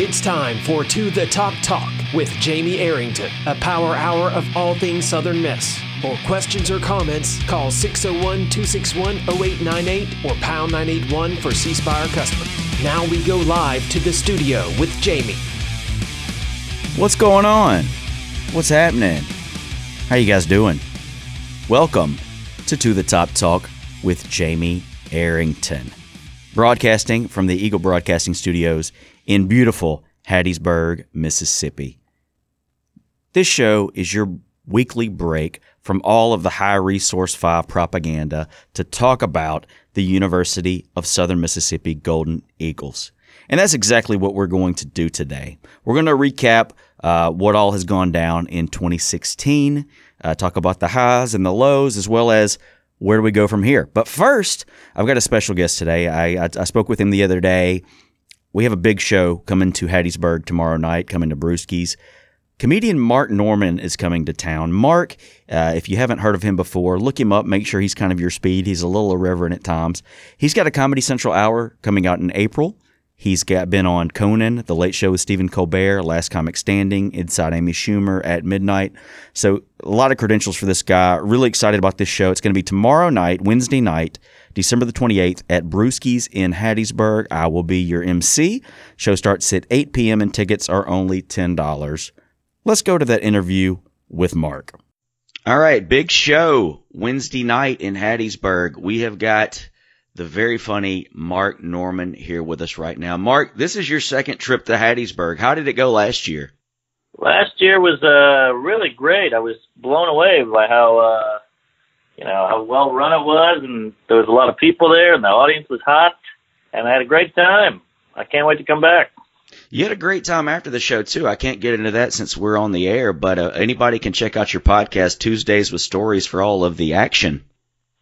It's time for To the Top Talk with Jamie Arrington, a power hour of all things Southern Miss. For questions or comments, call 601 261 0898 or pound 981 for C Spire customer. Now we go live to the studio with Jamie. What's going on? What's happening? How you guys doing? Welcome to To the Top Talk with Jamie Arrington. Broadcasting from the Eagle Broadcasting Studios in beautiful Hattiesburg, Mississippi. This show is your weekly break from all of the high resource 5 propaganda to talk about the University of Southern Mississippi Golden Eagles. And that's exactly what we're going to do today. We're going to recap uh, what all has gone down in 2016, uh, talk about the highs and the lows, as well as where do we go from here. But first, I've got a special guest today. I, I, I spoke with him the other day we have a big show coming to Hattiesburg tomorrow night, coming to Brewski's. Comedian Mark Normand is coming to town. Mark, uh, if you haven't heard of him before, look him up. Make sure he's kind of your speed. He's a little irreverent at times. He's got a Comedy Central hour coming out in April. He's got been on Conan, The Late Show with Stephen Colbert, Last Comic Standing, Inside Amy Schumer at midnight. So a lot of credentials for this guy. Really excited about this show. It's going to be tomorrow night, Wednesday night, December the 28th at Brewski's in Hattiesburg. I will be your MC. Show starts at 8 p.m. and tickets are only $10. Let's go to that interview with Mark. All right, big show Wednesday night in Hattiesburg. We have got the very funny Mark Normand here with us right now. Mark, this is your second trip to Hattiesburg. How did it go last year? Last year was uh, really great. I was blown away by how uh, you know how well run it was, and there was a lot of people there, and the audience was hot, and I had a great time. I can't wait to come back. You had a great time after the show too. I can't get into that since we're on the air, but uh, anybody can check out your podcast Tuesdays with Stories for all of the action.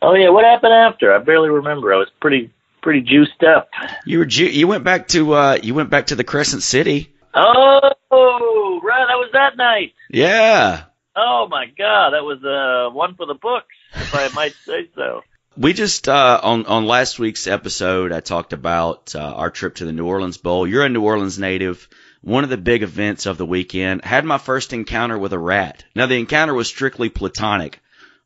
Oh yeah, what happened after? I barely remember. I was pretty pretty juiced up. You were ju- you went back to uh you went back to the Crescent City. Oh, right, that was that night. Yeah. Oh my God, that was uh one for the books, if I might say so. We just uh, on on last week's episode, I talked about uh, our trip to the New Orleans Bowl. You're a New Orleans native. One of the big events of the weekend. Had my first encounter with a rat. Now the encounter was strictly platonic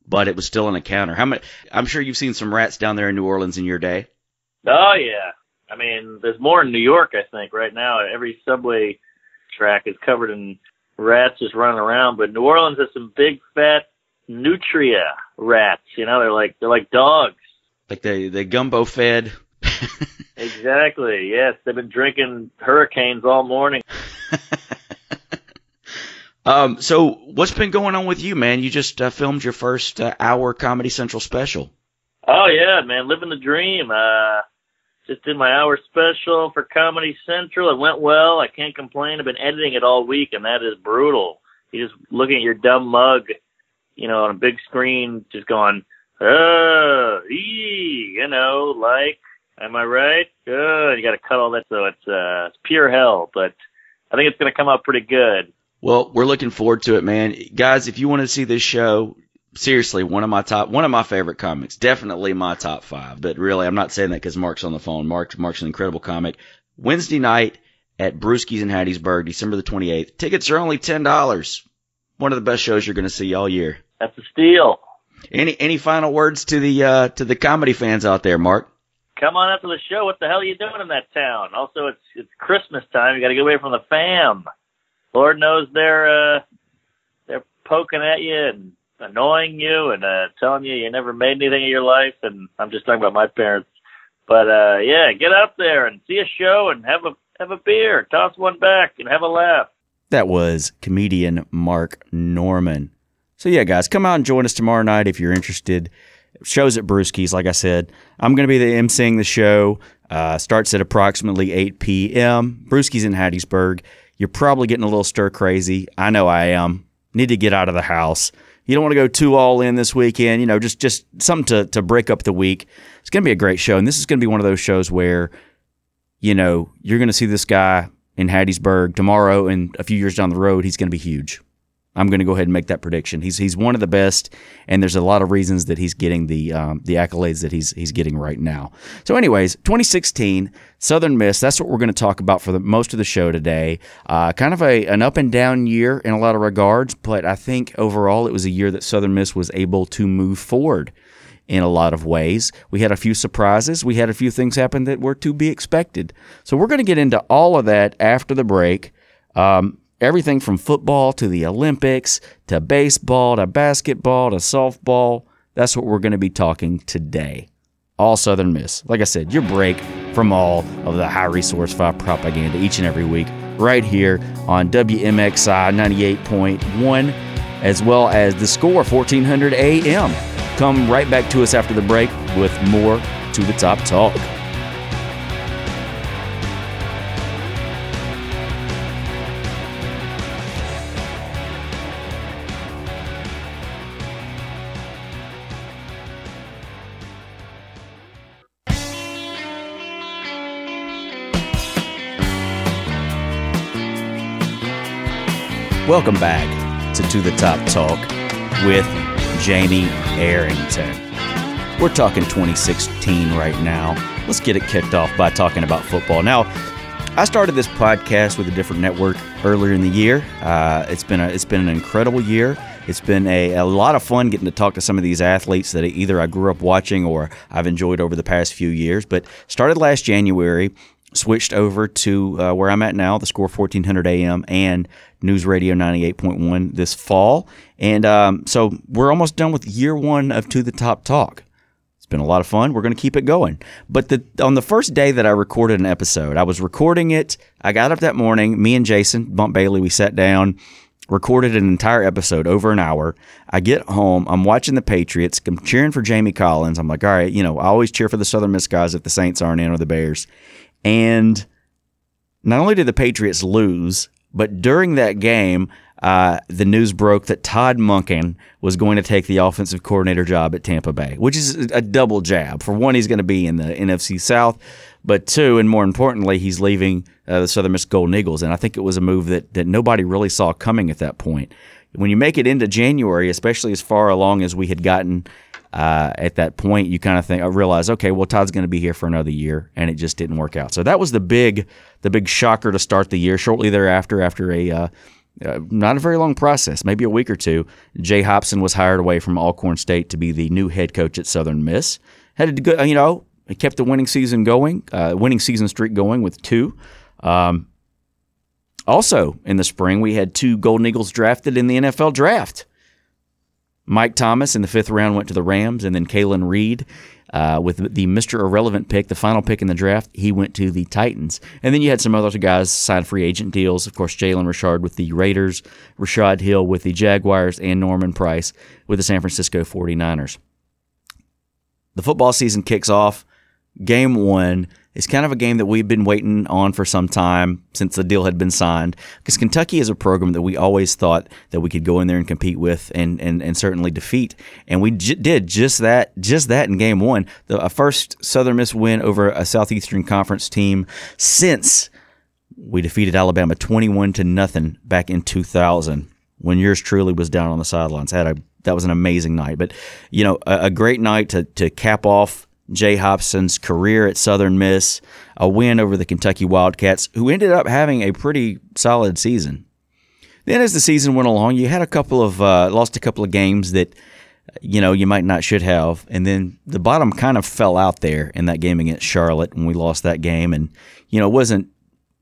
but it was still an encounter. How many? I'm sure you've seen some rats down there in New Orleans in your day. Oh yeah, I mean, there's more in New York. I think right now every subway track is covered in rats just running around. But New Orleans has some big fat nutria rats. You know, they're like they're like dogs. Like they they gumbo fed. exactly. Yes, they've been drinking hurricanes all morning. Um, so what's been going on with you, man? You just uh, filmed your first uh, hour Comedy Central special. Oh yeah, man, living the dream. Uh, just did my hour special for Comedy Central. It went well. I can't complain. I've been editing it all week, and that is brutal. You just looking at your dumb mug, you know, on a big screen, just going, uh, ee, you know, like, am I right? Good. You got to cut all that, so it's uh, it's pure hell. But I think it's going to come out pretty good. Well, we're looking forward to it, man. Guys, if you want to see this show, seriously, one of my top, one of my favorite comics, definitely my top five. But really, I'm not saying that because Mark's on the phone. Mark, Mark's an incredible comic. Wednesday night at Brewski's in Hattiesburg, December the 28th. Tickets are only ten dollars. One of the best shows you're going to see all year. That's a steal. Any any final words to the uh, to the comedy fans out there, Mark? Come on out to the show. What the hell are you doing in that town? Also, it's it's Christmas time. You got to get away from the fam. Lord knows they're uh, they're poking at you and annoying you and uh, telling you you never made anything in your life. And I'm just talking about my parents. But uh, yeah, get out there and see a show and have a have a beer, toss one back, and have a laugh. That was comedian Mark Normand. So yeah, guys, come out and join us tomorrow night if you're interested. Shows at Brewski's, like I said. I'm going to be the emceeing the show. Uh, starts at approximately 8 p.m. Brewski's in Hattiesburg. You're probably getting a little stir crazy. I know I am. Need to get out of the house. You don't want to go too all in this weekend. You know, just just something to to break up the week. It's going to be a great show, and this is going to be one of those shows where, you know, you're going to see this guy in Hattiesburg tomorrow, and a few years down the road, he's going to be huge. I'm going to go ahead and make that prediction. He's he's one of the best, and there's a lot of reasons that he's getting the um, the accolades that he's he's getting right now. So, anyways, 2016 Southern Miss. That's what we're going to talk about for the most of the show today. Uh, kind of a an up and down year in a lot of regards, but I think overall it was a year that Southern Miss was able to move forward in a lot of ways. We had a few surprises. We had a few things happen that were to be expected. So we're going to get into all of that after the break. Um, everything from football to the Olympics to baseball to basketball to softball. That's what we're going to be talking today. All Southern Miss. Like I said, your break from all of the high resource five propaganda each and every week, right here on WMXI 98.1, as well as the score 1400 AM. Come right back to us after the break with more to the top talk. Welcome back to To the Top Talk with Jamie Arrington. We're talking 2016 right now. Let's get it kicked off by talking about football. Now, I started this podcast with a different network earlier in the year. Uh, it's been a, it's been an incredible year. It's been a, a lot of fun getting to talk to some of these athletes that either I grew up watching or I've enjoyed over the past few years. But started last January, switched over to uh, where I'm at now, the Score 1400 AM and News Radio 98.1 this fall. And um, so we're almost done with year one of To the Top Talk. It's been a lot of fun. We're going to keep it going. But the, on the first day that I recorded an episode, I was recording it. I got up that morning, me and Jason, Bump Bailey, we sat down, recorded an entire episode over an hour. I get home, I'm watching the Patriots, I'm cheering for Jamie Collins. I'm like, all right, you know, I always cheer for the Southern Miss guys if the Saints aren't in or the Bears. And not only did the Patriots lose, but during that game, uh, the news broke that Todd Monken was going to take the offensive coordinator job at Tampa Bay, which is a double jab. For one, he's going to be in the NFC South, but two, and more importantly, he's leaving uh, the Southern Miss Golden Eagles. And I think it was a move that, that nobody really saw coming at that point. When you make it into January, especially as far along as we had gotten uh, at that point, you kind of think, I realize, okay, well, Todd's going to be here for another year, and it just didn't work out. So that was the big, the big shocker to start the year. Shortly thereafter, after a uh, uh, not a very long process, maybe a week or two, Jay Hopson was hired away from Alcorn State to be the new head coach at Southern Miss. Had a good, you know, kept the winning season going, uh, winning season streak going with two. Um, also in the spring, we had two Golden Eagles drafted in the NFL draft. Mike Thomas in the fifth round went to the Rams, and then Kalan Reed uh, with the Mr. Irrelevant pick, the final pick in the draft, he went to the Titans. And then you had some other guys sign free agent deals. Of course, Jalen Richard with the Raiders, Rashad Hill with the Jaguars, and Norman Price with the San Francisco 49ers. The football season kicks off. Game one is kind of a game that we've been waiting on for some time since the deal had been signed. Because Kentucky is a program that we always thought that we could go in there and compete with and and, and certainly defeat, and we j- did just that just that in game one. The first Southern Miss win over a Southeastern Conference team since we defeated Alabama twenty-one to nothing back in two thousand when yours truly was down on the sidelines. Had a that was an amazing night, but you know a, a great night to to cap off Jay Hopson's career at Southern Miss, a win over the Kentucky Wildcats, who ended up having a pretty solid season. Then, as the season went along, you had a couple of uh, lost a couple of games that you know you might not should have, and then the bottom kind of fell out there in that game against Charlotte, and we lost that game, and you know it wasn't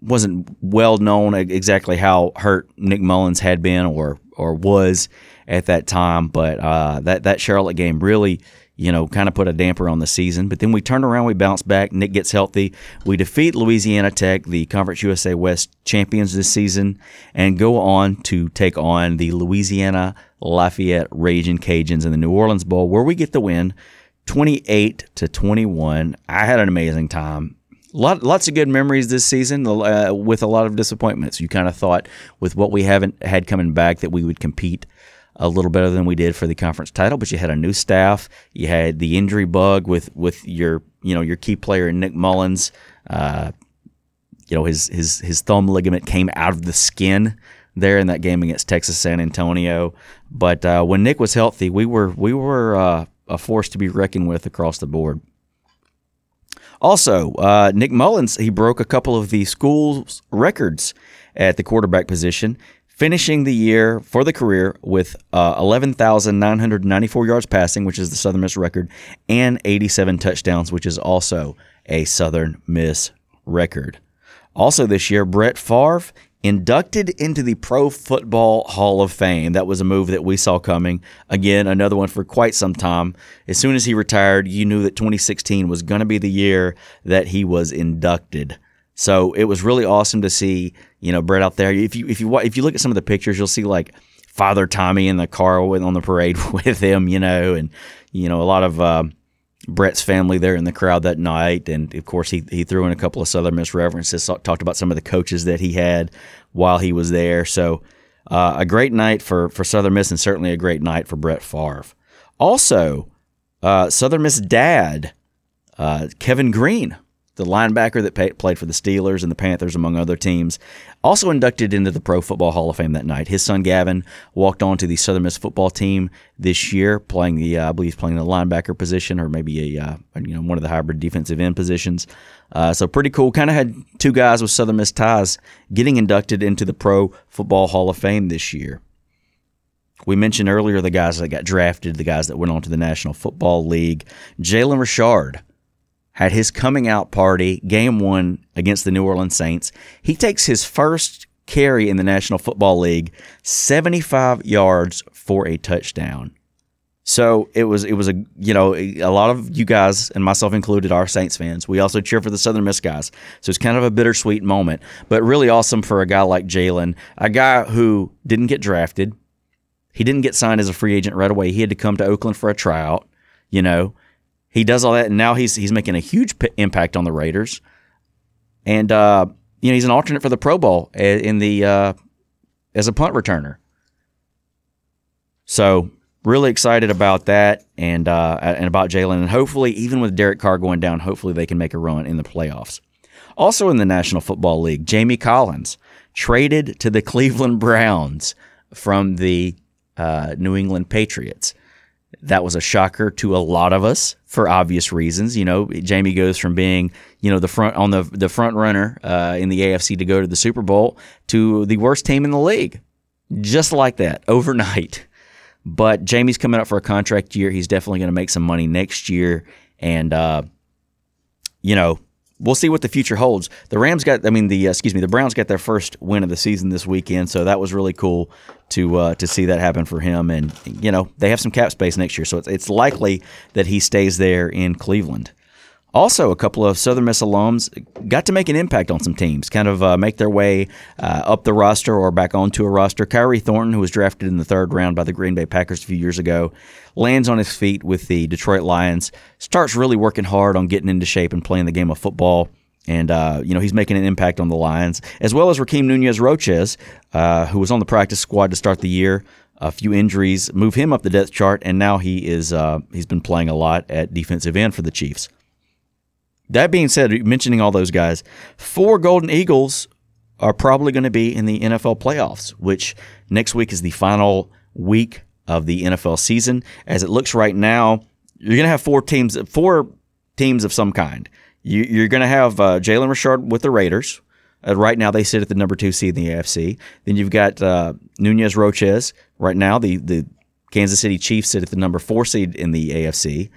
wasn't well known exactly how hurt Nick Mullins had been or or was at that time, but uh, that that Charlotte game really you know, kind of put a damper on the season. But then we turn around, we bounce back. Nick gets healthy. We defeat Louisiana Tech, the Conference USA West champions this season, and go on to take on the Louisiana Lafayette Raging Cajuns in the New Orleans Bowl, where we get the win, 28 to 21. I had an amazing time. Lot, lots of good memories this season uh, with a lot of disappointments. You kind of thought with what we haven't had coming back that we would compete a little better than we did for the conference title, but you had a new staff. You had the injury bug with with your you know your key player Nick Mullins. Uh, you know his his his thumb ligament came out of the skin there in that game against Texas San Antonio. But uh, when Nick was healthy, we were we were uh, a force to be reckoned with across the board. Also, uh, Nick Mullins he broke a couple of the school's records at the quarterback position, finishing the year for the career with uh, 11,994 yards passing, which is the Southern Miss record, and 87 touchdowns, which is also a Southern Miss record. Also this year, Brett Favre inducted into the Pro Football Hall of Fame. That was a move that we saw coming. Again, another one for quite some time. As soon as he retired, you knew that 2016 was going to be the year that he was inducted. So it was really awesome to see, you know, Brett out there. If you if you if you look at some of the pictures, you'll see like Father Tommy in the car with, on the parade with him, you know, and you know a lot of uh, Brett's family there in the crowd that night, and of course he he threw in a couple of Southern Miss references, talked about some of the coaches that he had while he was there. So uh, a great night for for Southern Miss, and certainly a great night for Brett Favre. Also, uh, Southern Miss dad uh, Kevin Greene the linebacker that pay, played for the Steelers and the Panthers, among other teams, also inducted into the Pro Football Hall of Fame that night. His son Gavin walked on to the Southern Miss football team this year, playing the uh, I believe he's playing the linebacker position or maybe a uh, you know one of the hybrid defensive end positions. Uh, so pretty cool. Kind of had two guys with Southern Miss ties getting inducted into the Pro Football Hall of Fame this year. We mentioned earlier the guys that got drafted, the guys that went on to the National Football League. Jalen Richard had his coming out party, game one against the New Orleans Saints. He takes his first carry in the National Football League, 75 yards for a touchdown. So it was it was a you know a lot of you guys and myself included are Saints fans. We also cheer for the Southern Miss guys. So it's kind of a bittersweet moment, but really awesome for a guy like Jalen, a guy who didn't get drafted. He didn't get signed as a free agent right away. He had to come to Oakland for a tryout. You know, he does all that, and now he's he's making a huge p- impact on the Raiders. And uh, you know he's an alternate for the Pro Bowl in the uh, as a punt returner. So really excited about that and uh, and about Jalen, and hopefully even with Derek Carr going down, hopefully they can make a run in the playoffs. Also in the National Football League, Jamie Collins traded to the Cleveland Browns from the uh, New England Patriots. That was a shocker to a lot of us for obvious reasons. You know, Jamie goes from being, you know, the front on the the front runner uh, in the AFC to go to the Super Bowl to the worst team in the league, just like that overnight. But Jamie's coming up for a contract year. He's definitely going to make some money next year, and uh, you know, we'll see what the future holds. The Rams got, I mean, the uh, excuse me, the Browns got their first win of the season this weekend, so that was really cool to uh, to see that happen for him. And you know, they have some cap space next year, so it's it's likely that he stays there in Cleveland. Also, a couple of Southern Miss alums got to make an impact on some teams, kind of uh, make their way uh, up the roster or back onto a roster. Khyri Thornton, who was drafted in the third round by the Green Bay Packers a few years ago, lands on his feet with the Detroit Lions, starts really working hard on getting into shape and playing the game of football. And, uh, you know, he's making an impact on the Lions, as well as Rakeem Nunez Roches, uh, who was on the practice squad to start the year. A few injuries move him up the depth chart, and now he is uh, he's been playing a lot at defensive end for the Chiefs. That being said, mentioning all those guys, four Golden Eagles are probably going to be in the NFL playoffs, which next week is the final week of the NFL season. As it looks right now, you're going to have four teams, four teams of some kind. You, are going to have uh, Jalen Richard with the Raiders. Uh, right now, they sit at the number two seed in the AFC. Then you've got uh, Nunez Roches. Right now, the the Kansas City Chiefs sit at the number four seed in the AFC.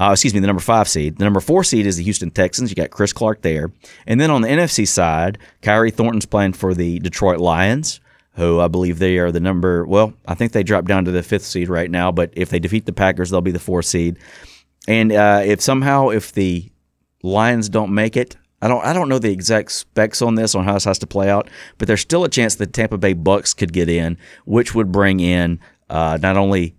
Uh, excuse me, the number five seed. The number four seed is the Houston Texans. You got Chris Clark there. And then on the NFC side, Khyri Thornton's playing for the Detroit Lions, who I believe they are the number, well, I think they dropped down to the fifth seed right now, but if they defeat the Packers, they'll be the fourth seed. And uh, if somehow, if the Lions don't make it, I don't I don't know the exact specs on this on how this has to play out, but there's still a chance that Tampa Bay Bucks could get in, which would bring in uh, not only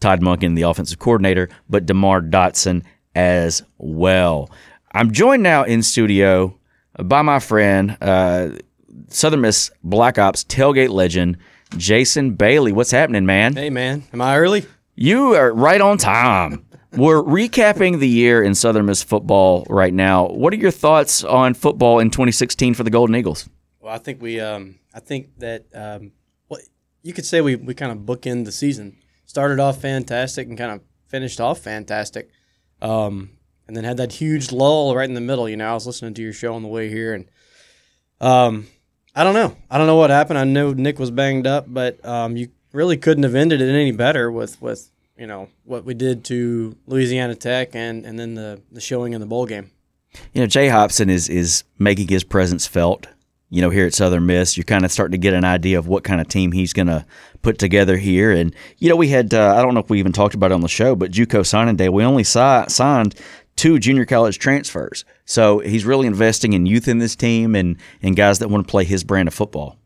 Todd Monken, the offensive coordinator, but DeMar Dotson as well. I'm joined now in studio by my friend, uh, Southern Miss Black Ops tailgate legend, Jason Bailey. What's happening, man? Hey, man. Am I early? You are right on time. We're recapping the year in Southern Miss football right now. What are your thoughts on football in 2016 for the Golden Eagles? Well, I think we, um, I think that, um, well, you could say we, we kind of bookend the season. Started off fantastic and kind of finished off fantastic. Um, and then had that huge lull right in the middle. You know, I was listening to your show on the way here, and um, I don't know. I don't know what happened. I know Nick was banged up, but um, you really couldn't have ended it any better with with you know what we did to Louisiana Tech and and then the the showing in the bowl game. You know, Jay Hopson is is making his presence felt. You know, here at Southern Miss, you're kind of starting to get an idea of what kind of team he's going to put together here. And you know, we had uh, I don't know if we even talked about it on the show, but JUCO signing day, we only saw, signed two junior college transfers. So he's really investing in youth in this team and and guys that want to play his brand of football.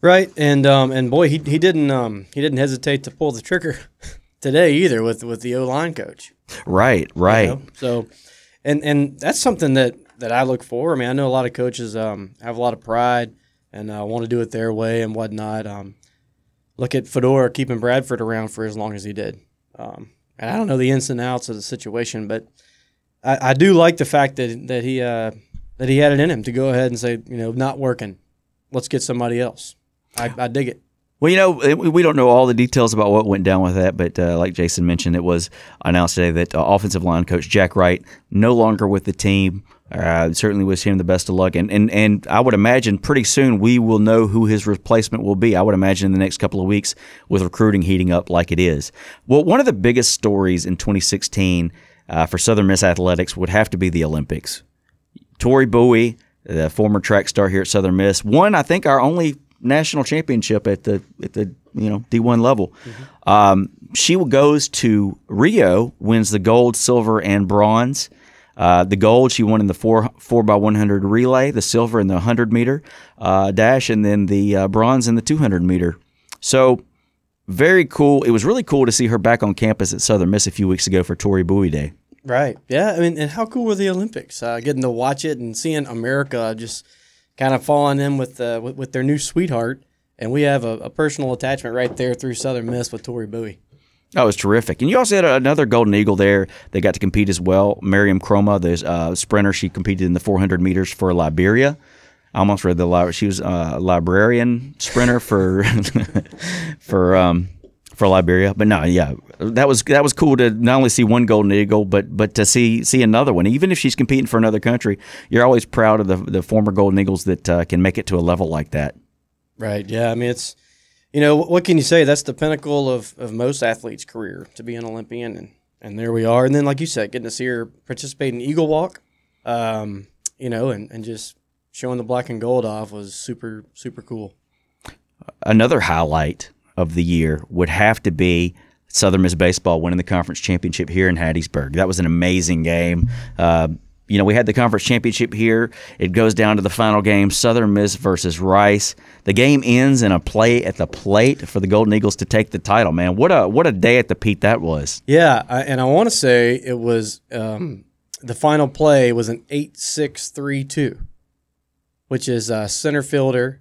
Right, and um, and boy, he he didn't um, he didn't hesitate to pull the trigger today either with with the O line coach. Right, right. You know? So, and and that's something that that I look for. I mean, I know a lot of coaches um, have a lot of pride and uh, want to do it their way and whatnot. Um, look at Fedora keeping Bradford around for as long as he did. Um, and I don't know the ins and outs of the situation, but I, I do like the fact that that he uh, that he had it in him to go ahead and say, you know, not working. Let's get somebody else. I, I dig it. Well, you know, we don't know all the details about what went down with that, but uh, like Jason mentioned, it was announced today that uh, offensive line coach Jack Wright no longer with the team. Uh, certainly wish him the best of luck, and, and and I would imagine pretty soon we will know who his replacement will be. I would imagine in the next couple of weeks with recruiting heating up like it is. Well, one of the biggest stories in 2016 uh, for Southern Miss athletics would have to be the Olympics. Tori Bowie, the former track star here at Southern Miss, won I think our only national championship at the at the you know D1 level. Mm-hmm. Um, she goes to Rio, wins the gold, silver, and bronze. Uh, the gold she won in the four four by one hundred relay, the silver in the hundred meter uh, dash, and then the uh, bronze in the two hundred meter. So very cool. It was really cool to see her back on campus at Southern Miss a few weeks ago for Tori Bowie Day. Right. Yeah. I mean, and how cool were the Olympics? Uh, getting to watch it and seeing America just kind of falling in with, uh, with, with their new sweetheart, and we have a, a, personal attachment right there through Southern Miss with Tori Bowie. That was terrific. And you also had another Golden Eagle there. They got to compete as well. Mariam Kromah, the uh, sprinter, she competed in the 400 meters for Liberia. I almost read the she was a librarian sprinter for for um, for Liberia. But no, yeah, that was that was cool to not only see one golden eagle, but but to see see another one. Even if she's competing for another country, you're always proud of the the former golden eagles that uh, can make it to a level like that. Right. Yeah. I mean, it's you know what can you say? That's the pinnacle of of most athletes' career to be an Olympian, and and there we are. And then, like you said, getting to see her participate in eagle walk, um, you know, and and just showing the black and gold off was super super cool. Another highlight of the year would have to be Southern Miss baseball winning the conference championship here in Hattiesburg. That was an amazing game. Uh, you know, we had the conference championship here. It goes down to the final game, Southern Miss versus Rice. The game ends in a play at the plate for the Golden Eagles to take the title. Man, what a what a day at the Pete that was. Yeah, I, and I want to say it was um, the final play was an eight six three two which is a center fielder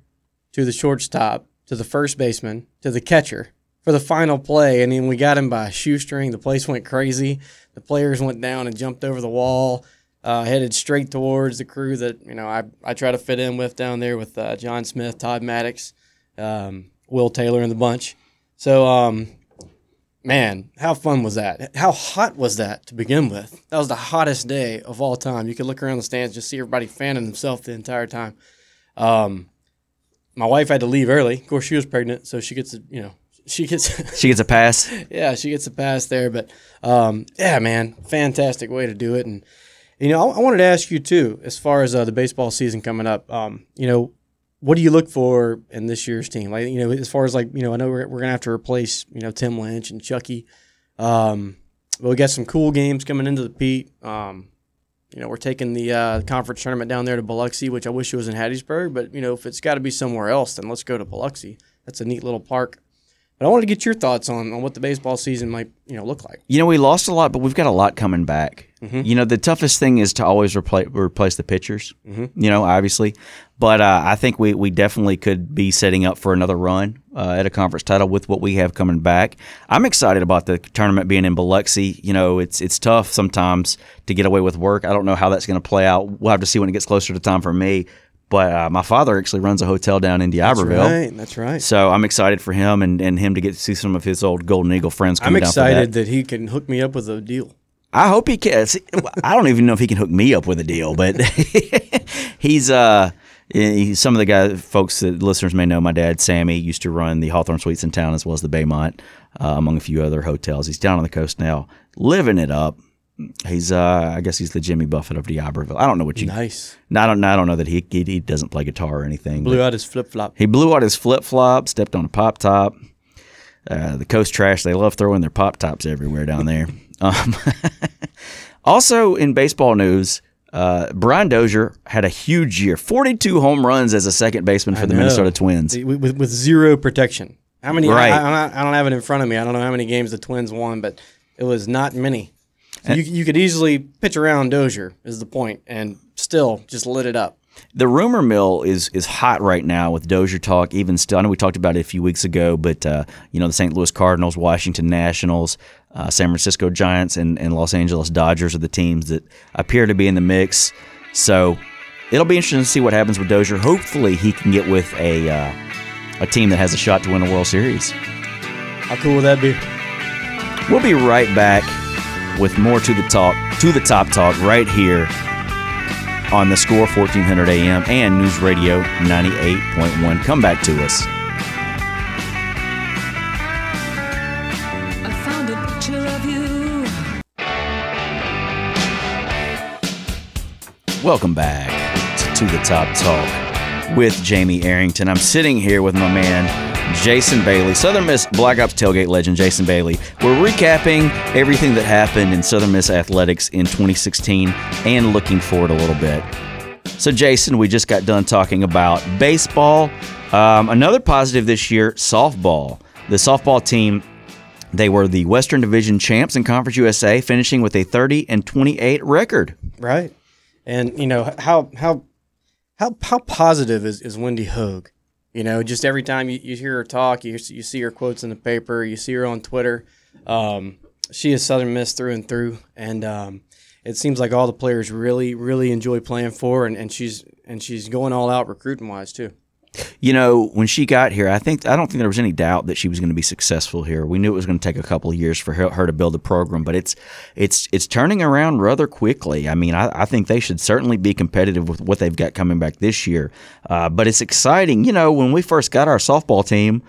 to the shortstop to the first baseman to the catcher for the final play. And then we got him by a shoestring. The place went crazy. The players went down and jumped over the wall, uh, headed straight towards the crew that you know I I try to fit in with down there with uh, John Smith, Todd Maddox, um, Will Taylor, and the bunch. So um, man, how fun was that? How hot was that to begin with? That was the hottest day of all time. You could look around the stands, just see everybody fanning themselves the entire time. Um, my wife had to leave early. Of course, she was pregnant, so she gets a, you know she gets she gets a pass. yeah, she gets a pass there. But um, yeah, man, fantastic way to do it. And you know, I, I wanted to ask you too, as far as uh, the baseball season coming up. Um, you know, what do you look for in this year's team? Like, you know, as far as like, you know, I know we're, we're gonna have to replace, you know, Tim Lynch and Chucky. Um, but we got some cool games coming into the Pete. Um, you know, we're taking the uh, conference tournament down there to Biloxi, which I wish it was in Hattiesburg, but you know, if it's got to be somewhere else, then let's go to Biloxi. That's a neat little park. But I wanted to get your thoughts on, on what the baseball season might you know look like. You know, we lost a lot, but we've got a lot coming back. Mm-hmm. You know, the toughest thing is to always replace replace the pitchers. Mm-hmm. You know, obviously, but uh, I think we we definitely could be setting up for another run uh, at a conference title with what we have coming back. I'm excited about the tournament being in Biloxi. You know, it's it's tough sometimes to get away with work. I don't know how that's going to play out. We'll have to see when it gets closer to time for me. but uh, my father actually runs a hotel down in That's right. That's right. So I'm excited for him and, and him to get to see some of his old Golden Eagle friends I'm for that. excited that. he can hook me up with a deal. I hope he can. see, I don't even know if he can hook me up with a deal, but he's uh he- some of the guys, folks that listeners may know. My dad, Sammy, used to run the Hawthorn Suites in town as well as the Baymont, uh, among a few other hotels. He's down on the coast now, living it up. He's uh I guess he's the Jimmy Buffett of D'Iberville. I don't know what you. Nice. No, I don't. I don't know that he he, he doesn't play guitar or anything. Blew out his flip flop. he blew out his flip flop, stepped on a pop top. Uh, the coast trash, they love throwing their pop tops everywhere down there. Um, also, in baseball news, uh, Brian Dozier had a huge year 42 home runs as a second baseman for the. Minnesota Twins. with, with, zero protection. How many? Right. I, I'm I don't have it in front of me. I don't know how many games the Twins won, but it was not many. So you, you could easily pitch around Dozier is the point, and still just lit it up. The rumor mill is is hot right now with Dozier talk. Even still, I know we talked about it a few weeks ago, but uh, you know the St. Louis Cardinals, Washington Nationals, uh, San Francisco Giants, and, and Los Angeles Dodgers are the teams that appear to be in the mix. So it'll be interesting to see what happens with Dozier. Hopefully, he can get with a uh, a team that has a shot to win a World Series. How cool would that be? We'll be right back with more to the talk, to the top talk, right here on the Score 1400 AM and News Radio 98.1. Come back to us. Welcome back to, the Top Talk with Jamie Arrington. I'm sitting here with my man Jason Bailey, Southern Miss Black Ops tailgate legend Jason Bailey. We're recapping everything that happened in Southern Miss athletics in 2016 and looking forward a little bit. So, Jason, we just got done talking about baseball. Um, another positive this year softball. The softball team they were the Western Division champs in Conference USA, finishing with a 30 and 28 record. Right. And you know how how how how positive is, is Wendy Hogue? You know, just every time you, you hear her talk, you you see her quotes in the paper, you see her on Twitter. Um, she is Southern Miss through and through, and um, it seems like all the players really really enjoy playing for, and, and she's and she's going all out recruiting wise too. You know, when she got here, I think I don't think there was any doubt that she was going to be successful here. We knew it was going to take a couple of years for her, to build a program, but it's it's it's turning around rather quickly. I mean, I, I think they should certainly be competitive with what they've got coming back this year. Uh, but it's exciting. You know, when we first got our softball team,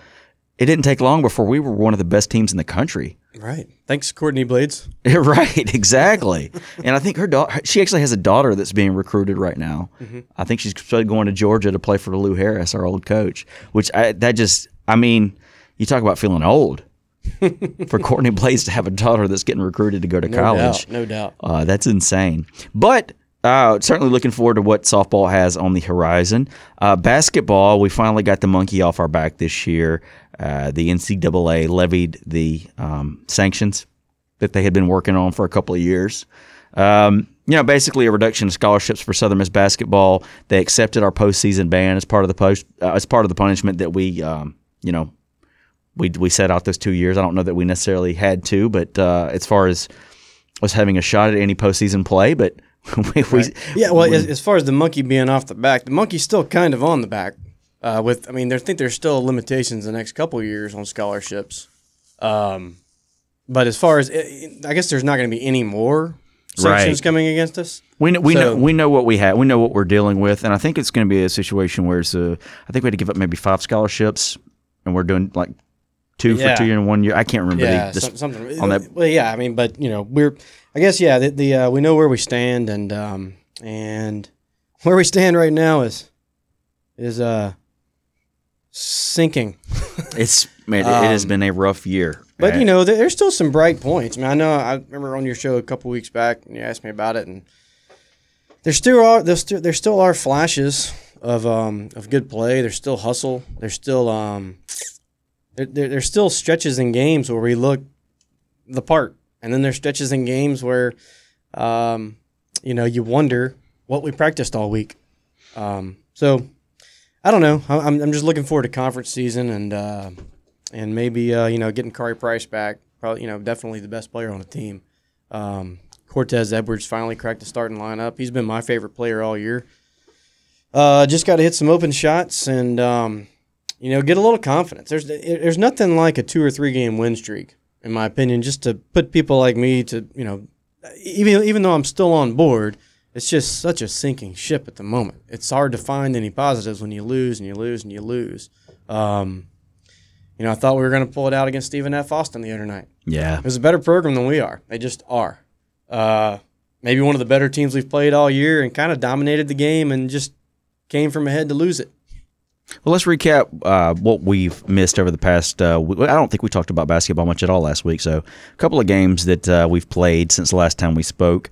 it didn't take long before we were one of the best teams in the country. Right. Thanks, Courtney Blades. right, exactly. and I think her daughter, she actually has a daughter that's being recruited right now. I think she's going to Georgia to play for Lu Harris, our old coach. Which I, that just, I mean, you talk about feeling old. for Courtney Blades to have a daughter that's getting recruited to go to No college, doubt. No doubt. uh, that's insane. But uh, certainly looking forward to what softball has on the horizon. Uh, basketball, we finally got the monkey off our back this year. Uh, the NCAA levied the um, sanctions that they had been working on for a couple of years. Um, you know, basically a reduction of scholarships for Southern Miss basketball. They accepted our postseason ban as part of the post uh, as part of the punishment that we, um, you know, we we set out those two years. I don't know that we necessarily had to, but uh, as far as us having a shot at any postseason play, but we, we Yeah, well, as, as far as the monkey being off the back, the monkey's still kind of on the back. Uh, with, I mean, there, I think there's still limitations the next couple of years on scholarships. Um, but as far as, I guess there's not going to be any more sanctions Right. coming against us. We know, we know we know what we have. We know what we're dealing with, and I think it's going to be a situation where it's a. I think we had to give up maybe five scholarships, and we're doing like two Yeah. for two year and one year. I can't remember Yeah, the, the, something on that. Well, yeah, I mean, but you know, we're, I guess, yeah, the, the uh, we know where we stand, and um, and where we stand right now is, is uh, sinking. It's man, it, it has Um, been a rough year. But Uh, you know, there, there's still some bright points. I mean, I know I remember on your show a couple weeks back, and you asked me about it, and there still are there still, there still are flashes of um of good play. There's still hustle. There's still um there, there, there's still stretches in games where we look the part, and then there's stretches in games where um you know you wonder what we practiced all week. Um, so I don't know. I'm I'm just looking forward to conference season and. Uh, and maybe uh, you know getting Khari Price back. Probably you know definitely the best player on the team. Um, Cortez Edwards finally cracked the starting lineup. He's been my favorite player all year. Uh, just got to hit some open shots and um, you know get a little confidence. There's there's nothing like a two or three game win streak, in my opinion, just to put people like me to you know even even though I'm still on board, it's just such a sinking ship at the moment. It's hard to find any positives when you lose and you lose and you lose. Um, you know, I thought we were going to pull it out against Stephen F. Austin the other night. Yeah. It was a better program than we are. They just are. Uh, maybe one of the better teams we've played all year and kind of dominated the game and just came from ahead to lose it. Well, let's recap uh, what we've missed over the past. Uh, w- I don't think we talked about basketball much at all last week. So, a couple of games that uh, we've played since the last time we spoke.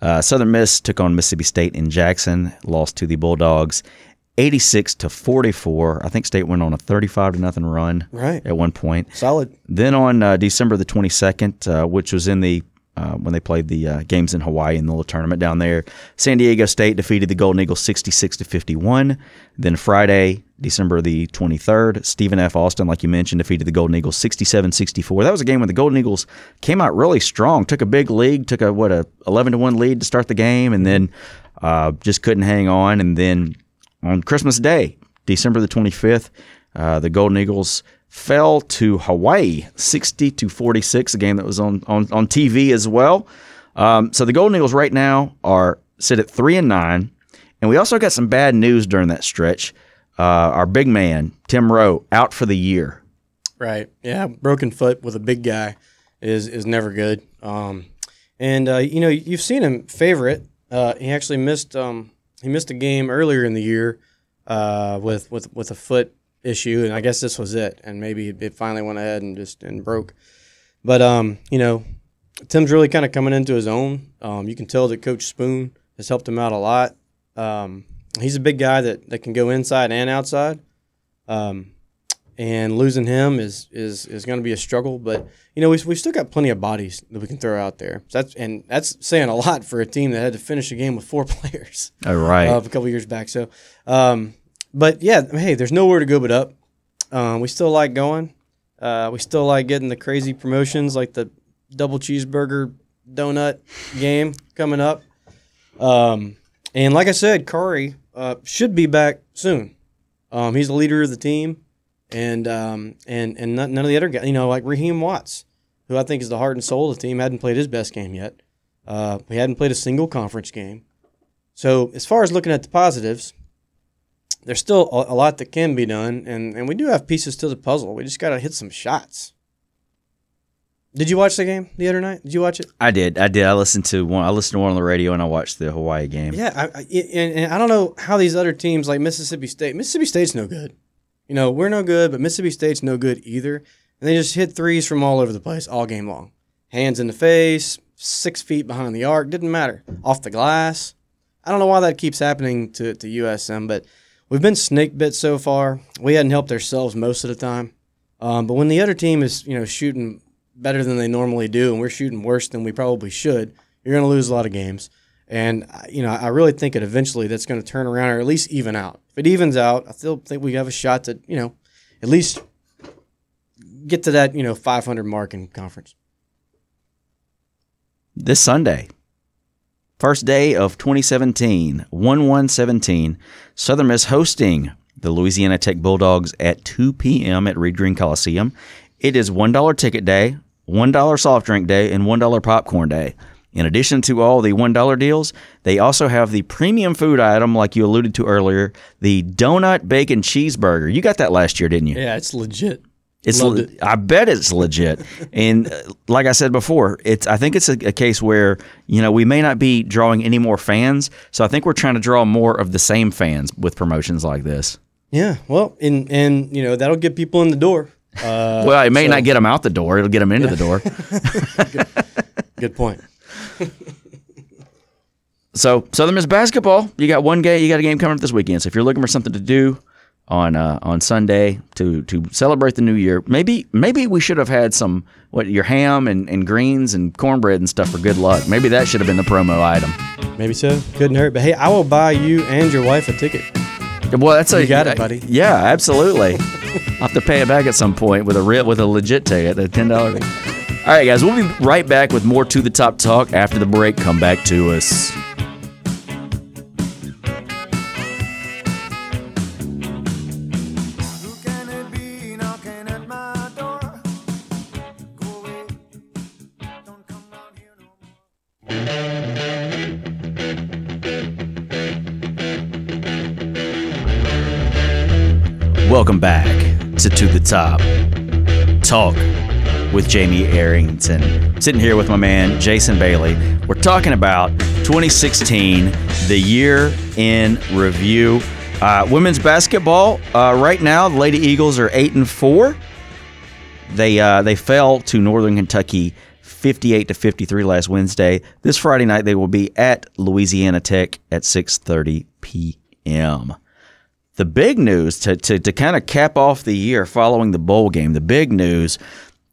Uh, Southern Miss took on Mississippi State in Jackson, lost to the Bulldogs, eighty-six to forty-four. I think State went on a thirty-five to nothing run Right. at one point. Solid. Then on uh, December the 22nd, uh, which was in the uh, when they played the uh, games in Hawaii in the little tournament down there, San Diego State defeated the Golden Eagles 66 to 51. Then Friday, December the 23rd, Stephen F. Austin, like you mentioned, defeated the Golden Eagles 67 64. That was a game when the Golden Eagles came out really strong, took a big lead, took a what a 11 to one lead to start the game, and then uh, just couldn't hang on. And then on Christmas Day, December the 25th, uh, the Golden Eagles fell to Hawaii 60 to 46, a game that was on, on, on TV as well. Um, so the Golden Eagles right now are sit at 3 and 9. And we also got some bad news during that stretch. Uh, our big man, Tim Rowe, out for the year. Right. Yeah. Broken foot with a big guy is is never good. Um, and uh, you know you've seen him favorite. Uh, he actually missed um, he missed a game earlier in the year uh, with with with a foot issue, and I guess this was it. And maybe it finally went ahead and just and broke. But um, you know, Tim's really kind of coming into his own. Um, you can tell that Coach Spoon has helped him out a lot. Um, he's a big guy that, that can go inside and outside. Um, and losing him is is is going to be a struggle. But you know, we we've still got plenty of bodies that we can throw out there. So that's and that's saying a lot for a team that had to finish a game with four players All right. uh, a couple years back. So, um, but yeah, hey, there's nowhere to go but up. Um, we still like going. Uh, we still like getting the crazy promotions like the double cheeseburger donut game coming up. Um, and like I said, Curry uh, should be back soon. Um, he's the leader of the team, and um, and and none, of the other guys, you know, like Raheem Watts, who I think is the heart and soul of the team, hadn't played his best game yet. Uh, we hadn't played a single conference game. So as far as looking at the positives, there's still a, a lot that can be done, and, and we do have pieces to the puzzle. We just got to hit some shots. Did you watch the game the other night? Did you watch it? I did. I did. I listened to one. I listened to one on the radio, and I watched the Hawaii game. Yeah, I, I, and, and I don't know how these other teams like Mississippi State. Mississippi State's no good. You know, we're no good, but Mississippi State's no good either. And they just hit threes from all over the place all game long. Hands in the face, six feet behind the arc, didn't matter. Off the glass. I don't know why that keeps happening to, to USM, but we've been snake bit so far. We hadn't helped ourselves most of the time. Um, but when the other team is, you know, shooting better than they normally do, and we're shooting worse than we probably should, you're going to lose a lot of games. And uh, you know, I really think it eventually that's going to turn around or at least even out. If it evens out, I still think we have a shot to, you know, at least get to that, you know, 500 mark in conference. this Sunday. First day of 2017, 1 1 17. Southern Miss hosting the Louisiana Tech Bulldogs at 2 p.m. at Reed Green Coliseum. It is $1 ticket day, $1 soft drink day, and $1 popcorn day. In addition to all the $1 deals, they also have the premium food item, like you alluded to earlier, the donut bacon cheeseburger. You got that last year, didn't you? Yeah, it's legit. It's le- it. I bet it's legit. and uh, like I said before, it's I think it's a, a case where you know we may not be drawing any more fans, so I think we're trying to draw more of the same fans with promotions like this. Yeah, well, and and you know that'll get people in the door. Uh, well, it may so- not get them out the door; it'll get them into the door. good point. so Southern Miss basketball, you got one game, you got a game coming up this weekend. So if you're looking for something to do on uh, on Sunday to to celebrate the new year, maybe maybe we should have had some what your ham and, and greens and cornbread and stuff for good luck. Maybe that should have been the promo item. Maybe so. Couldn't hurt. But hey, I will buy you and your wife a ticket. Well, that's a You got it, buddy. Yeah, absolutely. I'll have to pay it back at some point with a real with a legit ticket, a ten dollar. All right, guys, we'll be right back with more to the top talk after the break. Come back to us. Welcome back to To the Top Talk with Jamie Arrington. Sitting here with my man Jason Bailey. We're talking about 2016, the year in review. Uh, women's basketball. Uh, right now, the Lady Eagles are eight and four. They uh, they fell to Northern Kentucky 58 to 53 last Wednesday. This Friday night they will be at Louisiana Tech at 6:30 p.m. The big news to, to, to kind of cap off the year following the bowl game, the big news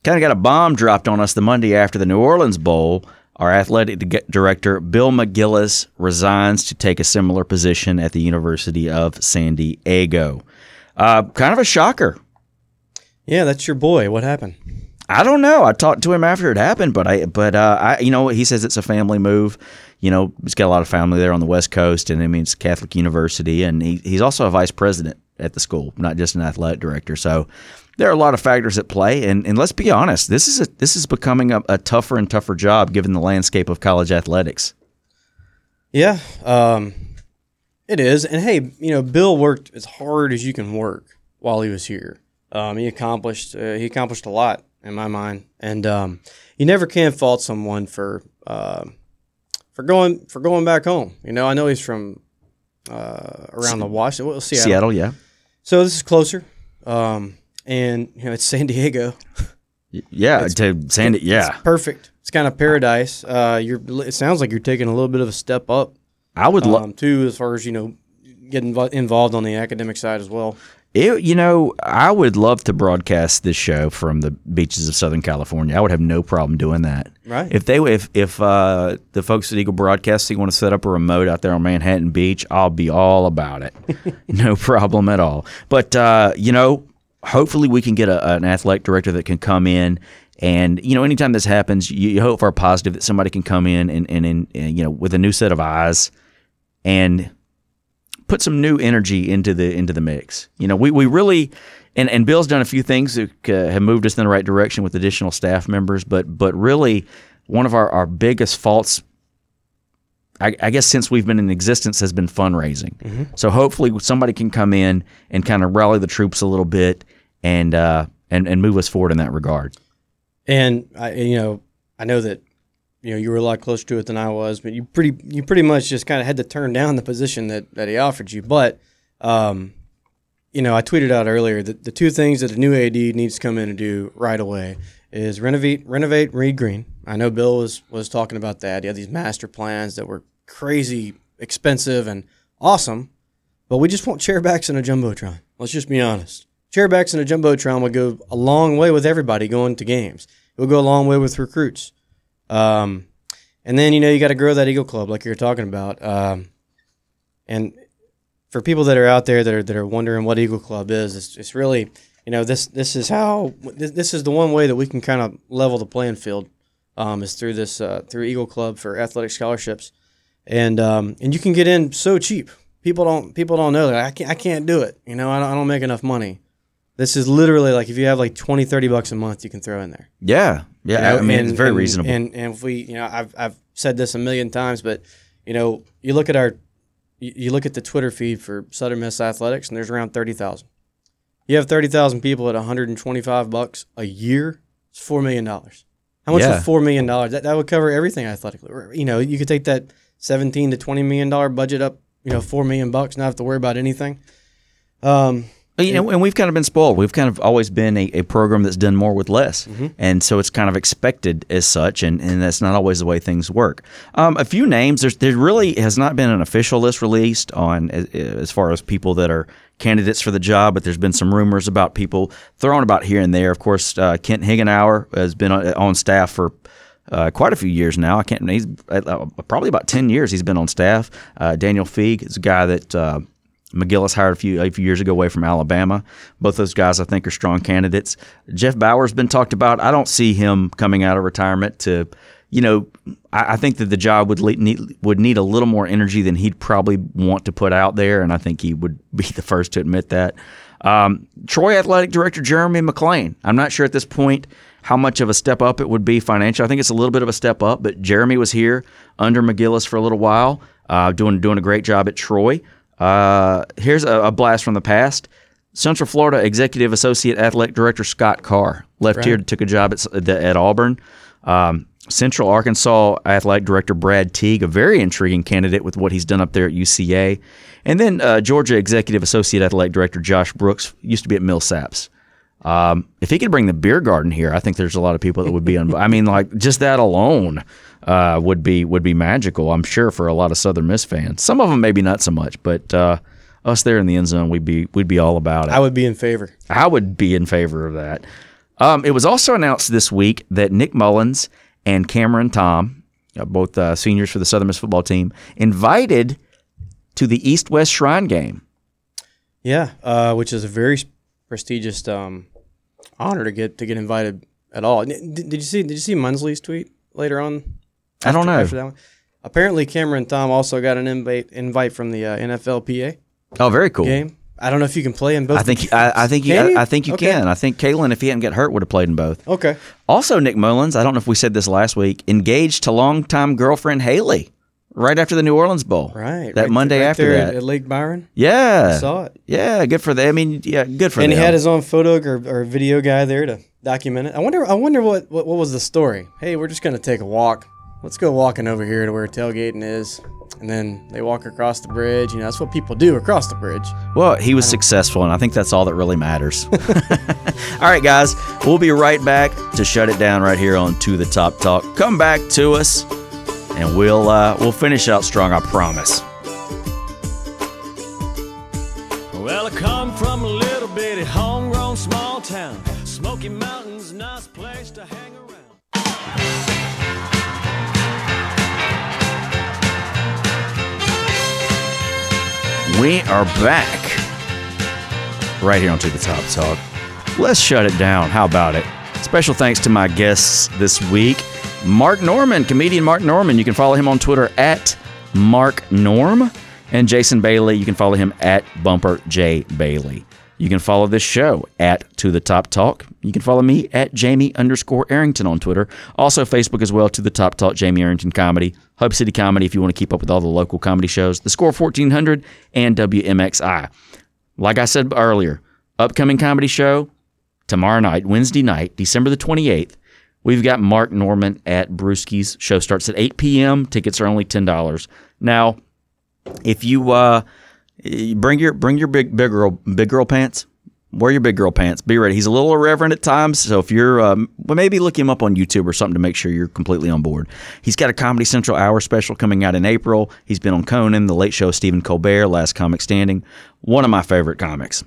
kind of got a bomb dropped on us the Monday after the New Orleans Bowl. Our athletic director, Bill McGillis, resigns to take a similar position at the University of San Diego. Uh, kind of a shocker. Yeah, that's your boy. What happened? I don't know. I talked to him after it happened, but I, but uh, I, you know, he says it's a family move. You know, he's got a lot of family there on the West Coast, and I mean, it's Catholic University, and he, he's also a vice president at the school, not just an athletic director. So there are a lot of factors at play, and, and let's be honest, this is a, this is becoming a, a tougher and tougher job given the landscape of college athletics. Yeah, um, it is. And hey, you know, Bill worked as hard as you can work while he was here. Um, he accomplished uh, he accomplished a lot in my mind, and um, you never can fault someone for uh, for going for going back home. You know, I know he's from uh, around the Washington, well, Seattle. Seattle, yeah. So this is closer, um, and you know it's San Diego. Yeah, to San yeah. It's perfect. It's kind of paradise. Uh, you're. It sounds like you're taking a little bit of a step up I would love um, too, as far as you know, getting invo- involved on the academic side as well. It, you know, I would love to broadcast this show from the beaches of Southern California. I would have no problem doing that. Right. If they if if uh, the folks at Eagle Broadcasting want to set up a remote out there on Manhattan Beach, I'll be all about it. no problem at all. But uh, you know, hopefully we can get a, an athletic director that can come in. And you know, anytime this happens, you, you hope for a positive that somebody can come in and, and, and, and you know with a new set of eyes and put some new energy into the into the mix. You know, we, we really and, and Bill's done a few things that uh, have moved us in the right direction with additional staff members, but but really one of our, our biggest faults I, I guess since we've been in existence has been fundraising. So hopefully somebody can come in and kind of rally the troops a little bit and uh, and and move us forward in that regard. And I, you know, I know that you know you were a lot closer to it than I was, but you pretty you pretty much just kind of had to turn down the position that that he offered you. But um, you know, I tweeted out earlier that the two things that the new AD needs to come in and do right away is renovate renovate Reed Green. I know Bill was was talking about that. He had these master plans that were crazy expensive and awesome, but we just want chairbacks and a jumbotron. Let's just be honest. Chairbacks and a jumbotron would go a long way with everybody going to games. It would go a long way with recruits. Um, and then you know you got to grow that Eagle Club like you're talking about. Um, and for people that are out there that are that are wondering what Eagle Club is, it's, it's really you know this this is how this, this is the one way that we can kind of level the playing field um, is through this uh, through Eagle Club for athletic scholarships, and um, and you can get in so cheap. People don't people don't know that I can't I can't do it. You know I don't, I don't make enough money. This is literally like if you have like 20, 30 bucks a month, you can throw in there. Yeah, yeah. You know, I mean, and- it's very and- reasonable. And and if we, you know, I've I've said this a million times, but you know, you look at our, you, look at the Twitter feed for Southern Miss Athletics, and there's around thirty thousand. You have thirty thousand people at one hundred and twenty-five bucks a year. It's four million dollars. How much Yeah. would four million dollars? That that would cover everything athletically. You know, you could take that seventeen to twenty million dollar budget up. You know, four million bucks, not have to worry about anything. Um, you know, and we've kind of been spoiled. We've kind of always been a, a program that's done more with less, Mm-hmm. and so it's kind of expected as such, and, and that's not always the way things work. Um, a few names. There's there really has not been an official list released on as, as far as people that are candidates for the job, but there's been some rumors about people thrown about here and there. Of course, uh, Kent Higgenauer has been on, on staff for. Uh, quite a few years now. I can't. He's uh, probably about ten years. He's been on staff. Uh, Daniel Feig is a guy that uh, McGillis hired a few a few years ago away from Alabama. Both those guys, I think, are strong candidates. Jeff Bower's been talked about. I don't see him coming out of retirement to, you know, I, I think that the job would le- need would need a little more energy than he'd probably want to put out there, and I think he would be the first to admit that. Um, Troy Athletic Director Jeremy McClain. I'm not sure at this point how much of a step up it would be financially. I think it's a little bit of a step up, but Jeremy was here under McGillis for a little while, uh, doing doing a great job at Troy. Uh, here's a, a blast from the past. Central Florida Executive Associate Athletic Director Scott Carr left here, took a job at, at Auburn. Um, Central Arkansas Athletic Director Brad Teague, a very intriguing candidate with what he's done up there at UCA. And then uh, Georgia Executive Associate Athletic Director Josh Brooks used to be at Millsaps. Um, if he could bring the beer garden here, I think there's a lot of people that would be. Un- I mean, like just that alone uh, would be would be magical. I'm sure for a lot of Southern Miss fans. Some of them maybe not so much, but uh, us there in the end zone, we'd be we'd be all about it. I would be in favor. I would be in favor of that. Um, it was also announced this week that Nick Mullins and Cameron Tom, uh, both uh, seniors for the Southern Miss football team, invited to the East West Shrine game. Yeah, uh, which is a very prestigious um, honor to get to get invited at all. Did, did you see? Did you see Munsley's tweet later on? I don't know. After that one? Apparently, Cameron Tom also got an invite invite from the uh, NFLPA Oh, very cool. game. I don't know if you can play in both. I think I, I think you? I, I think you Okay. can. I think Kalan, if he hadn't get hurt, would have played in both. Okay. Also, Nick Mullins, I don't know if we said this last week, engaged to longtime girlfriend Haley right after the New Orleans Bowl. Right. That right- Monday right after that. at, Lake Byron. yeah. I saw it. Yeah, good for them. I mean, yeah, good for and them. he had his own photo or, or video guy there to document it. I wonder. I wonder what, what what was the story. Hey, we're just gonna take a walk. Let's go walking over here to where tailgating is, and then they walk across the bridge. You know, that's what people do across the bridge. Well, he was successful, and I think that's all that really matters. all right, guys, we'll be right back to shut it down right here on To the Top Talk. Come back to us, and we'll uh, we'll finish out strong. I promise. Well, I come from a little bitty homegrown small town. Smoky Mountains, We are back right here on To the Top Talk. Let's shut it down. How about it? Special thanks to my guests this week Mark Normand, comedian Mark Normand. You can follow him on Twitter at Mark Norm. And Jason Bailey, you can follow him at Bumper J Bailey. You can follow this show at To the Top Talk. You can follow me at Jamie underscore Arrington on Twitter. Also, Facebook as well, To the Top Talk, Jamie Arrington Comedy. Hub City Comedy if you want to keep up with all the local comedy shows. The Score 1400 and WMXI. Like I said earlier, upcoming comedy show tomorrow night, Wednesday night, December the 28th. We've got Mark Normand at Brewski's. Show starts at 8 p.m. Tickets are only $10. Now, if you uh, bring your bring your big big girl big girl pants, wear your big girl pants. Be ready. He's a little irreverent at times, so if you're um, well, maybe look him up on YouTube or something to make sure you're completely on board. He's got a Comedy Central hour special coming out in April. He's been on Conan, The Late Show, Stephen Colbert, Last Comic Standing. One of my favorite comics.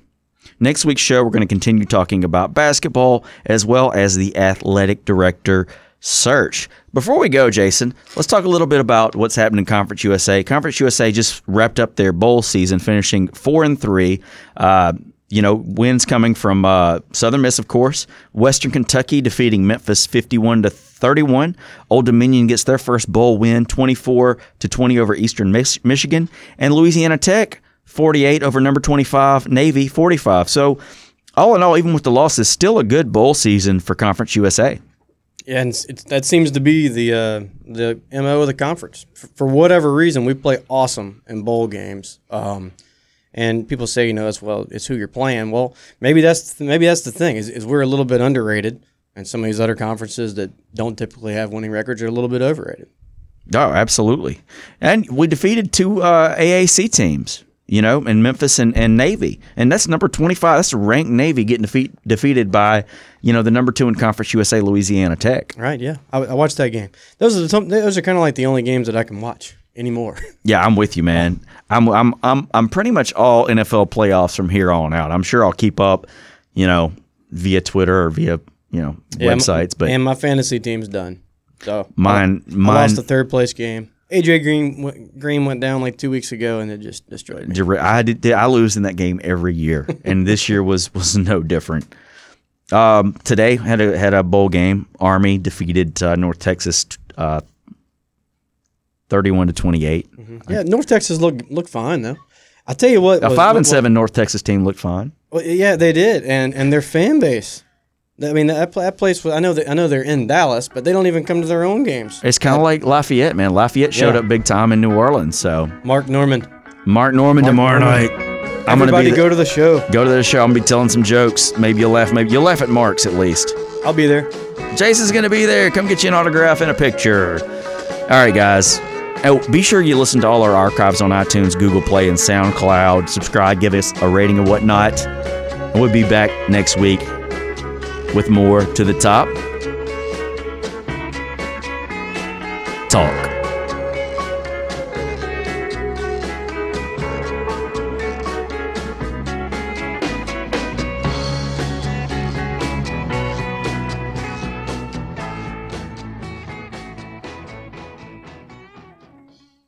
Next week's show, we're going to continue talking about basketball as well as the athletic director search. Before we go, Jason, let's talk a little bit about what's happened in Conference USA. Conference USA just wrapped up their bowl season, finishing four and three. Uh, you know, wins coming from uh, Southern Miss, of course. Western Kentucky defeating Memphis 51 to 31. Old Dominion gets their first bowl win, 24 to 20 over Eastern Mich- Michigan, and Louisiana Tech 48 over number 25 Navy 45. So, all in all, even with the losses, still a good bowl season for Conference USA. Yeah, and it's, that seems to be the uh, the mo of the conference. For, for whatever reason, we play awesome in bowl games. Um, and people say, you know, as well, it's who you're playing. Well, maybe that's maybe that's the thing is, is we're a little bit underrated, and some of these other conferences that don't typically have winning records are a little bit overrated. Oh, absolutely. And we defeated two uh, AAC teams, you know, in Memphis and, and Navy. And that's number 25. That's ranked Navy getting defeat, defeated by, you know, the number two in Conference USA, Louisiana Tech. Right? Yeah, I, I watched that game. Those are the, some- those are kind of like the only games that I can watch anymore. Yeah, I'm with you, man. I'm I'm I'm I'm pretty much all NFL playoffs from here on out. I'm sure I'll keep up, you know, via Twitter or via you know Yeah, websites. But and my fantasy team's done. So Mine- I, mine- I lost the third place game. AJ Green went, Green went down like two weeks ago, and it just destroyed me. I did. I lose in that game every year, and this year was was no different. Um, today had a had a bowl game. Army defeated uh, North Texas, uh, thirty-one to twenty-eight. Yeah, North Texas look look fine though. I tell you what, A was- five and what- seven North Texas team looked fine. Well, yeah, they did, and and their fan base. I mean, that, that place. was- I know that I know they're in Dallas, but they don't even come to their own games. It's kind of like Lafayette, man. Lafayette showed Yeah. up big time in New Orleans. So Mark Normand. Mark Normand tomorrow Normand. night. I'm gonna Everybody be go to the show. go to the show. I'm gonna be telling some jokes. Maybe you'll laugh. Maybe you'll laugh at Mark's at least. I'll be there. Jason's gonna be there. Come get you an autograph and a picture. All right, guys. Oh, be sure you listen to all our archives on iTunes, Google Play, and SoundCloud. Subscribe, give us a rating and whatnot. And we'll be back next week with more to the top.